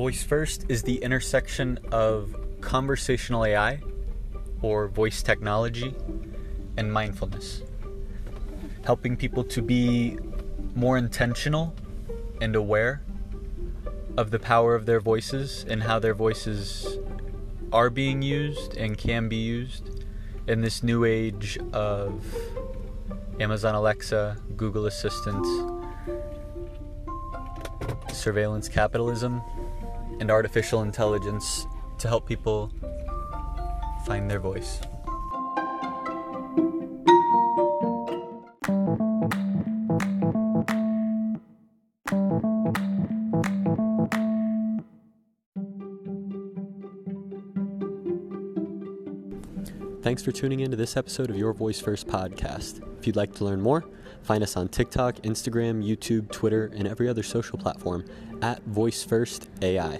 Voice First is the intersection of conversational AI, or voice technology, and mindfulness, helping people to be more intentional and aware of the power of their voices and how their voices are being used and can be used in this new age of Amazon Alexa, Google Assistant, surveillance capitalism, and artificial intelligence to help people find their voice. Thanks for tuning in to this episode of Your Voice First podcast. If you'd like to learn more, find us on TikTok, Instagram, YouTube, Twitter, and every other social platform at Voice First AI.